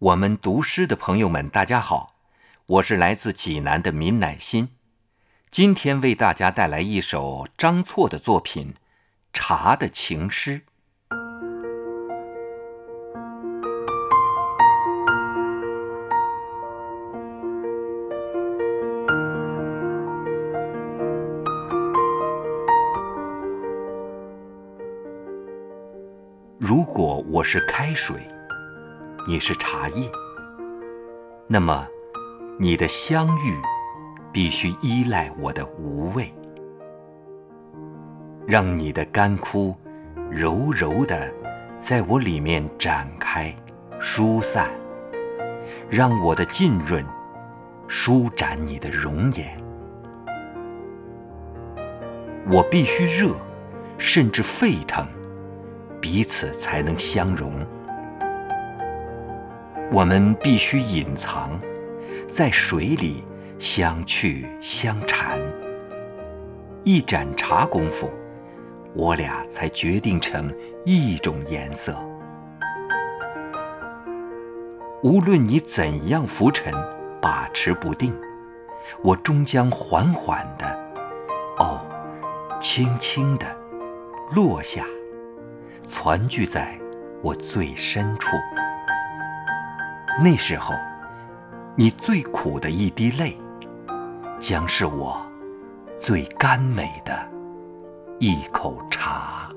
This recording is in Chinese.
我们读诗的朋友们，大家好，我是来自济南的闵乃馨，今天为大家带来一首张错的作品《茶的情诗》。如果我是开水。你是茶叶，那么你的香郁必须依赖我的无味，让你的干枯柔柔的在我里面展开疏散，让我的浸润舒展你的容颜。我必须热，甚至沸腾，彼此才能相融。我们必须隐藏，在水里相去相缠。一盏茶功夫，我俩才决定成一种颜色。无论你怎样浮沉，把持不定，我终将缓缓的，哦，轻轻的落下，攒聚在我最深处。那时候，你最苦的一滴泪，将是我最甘美的一口茶。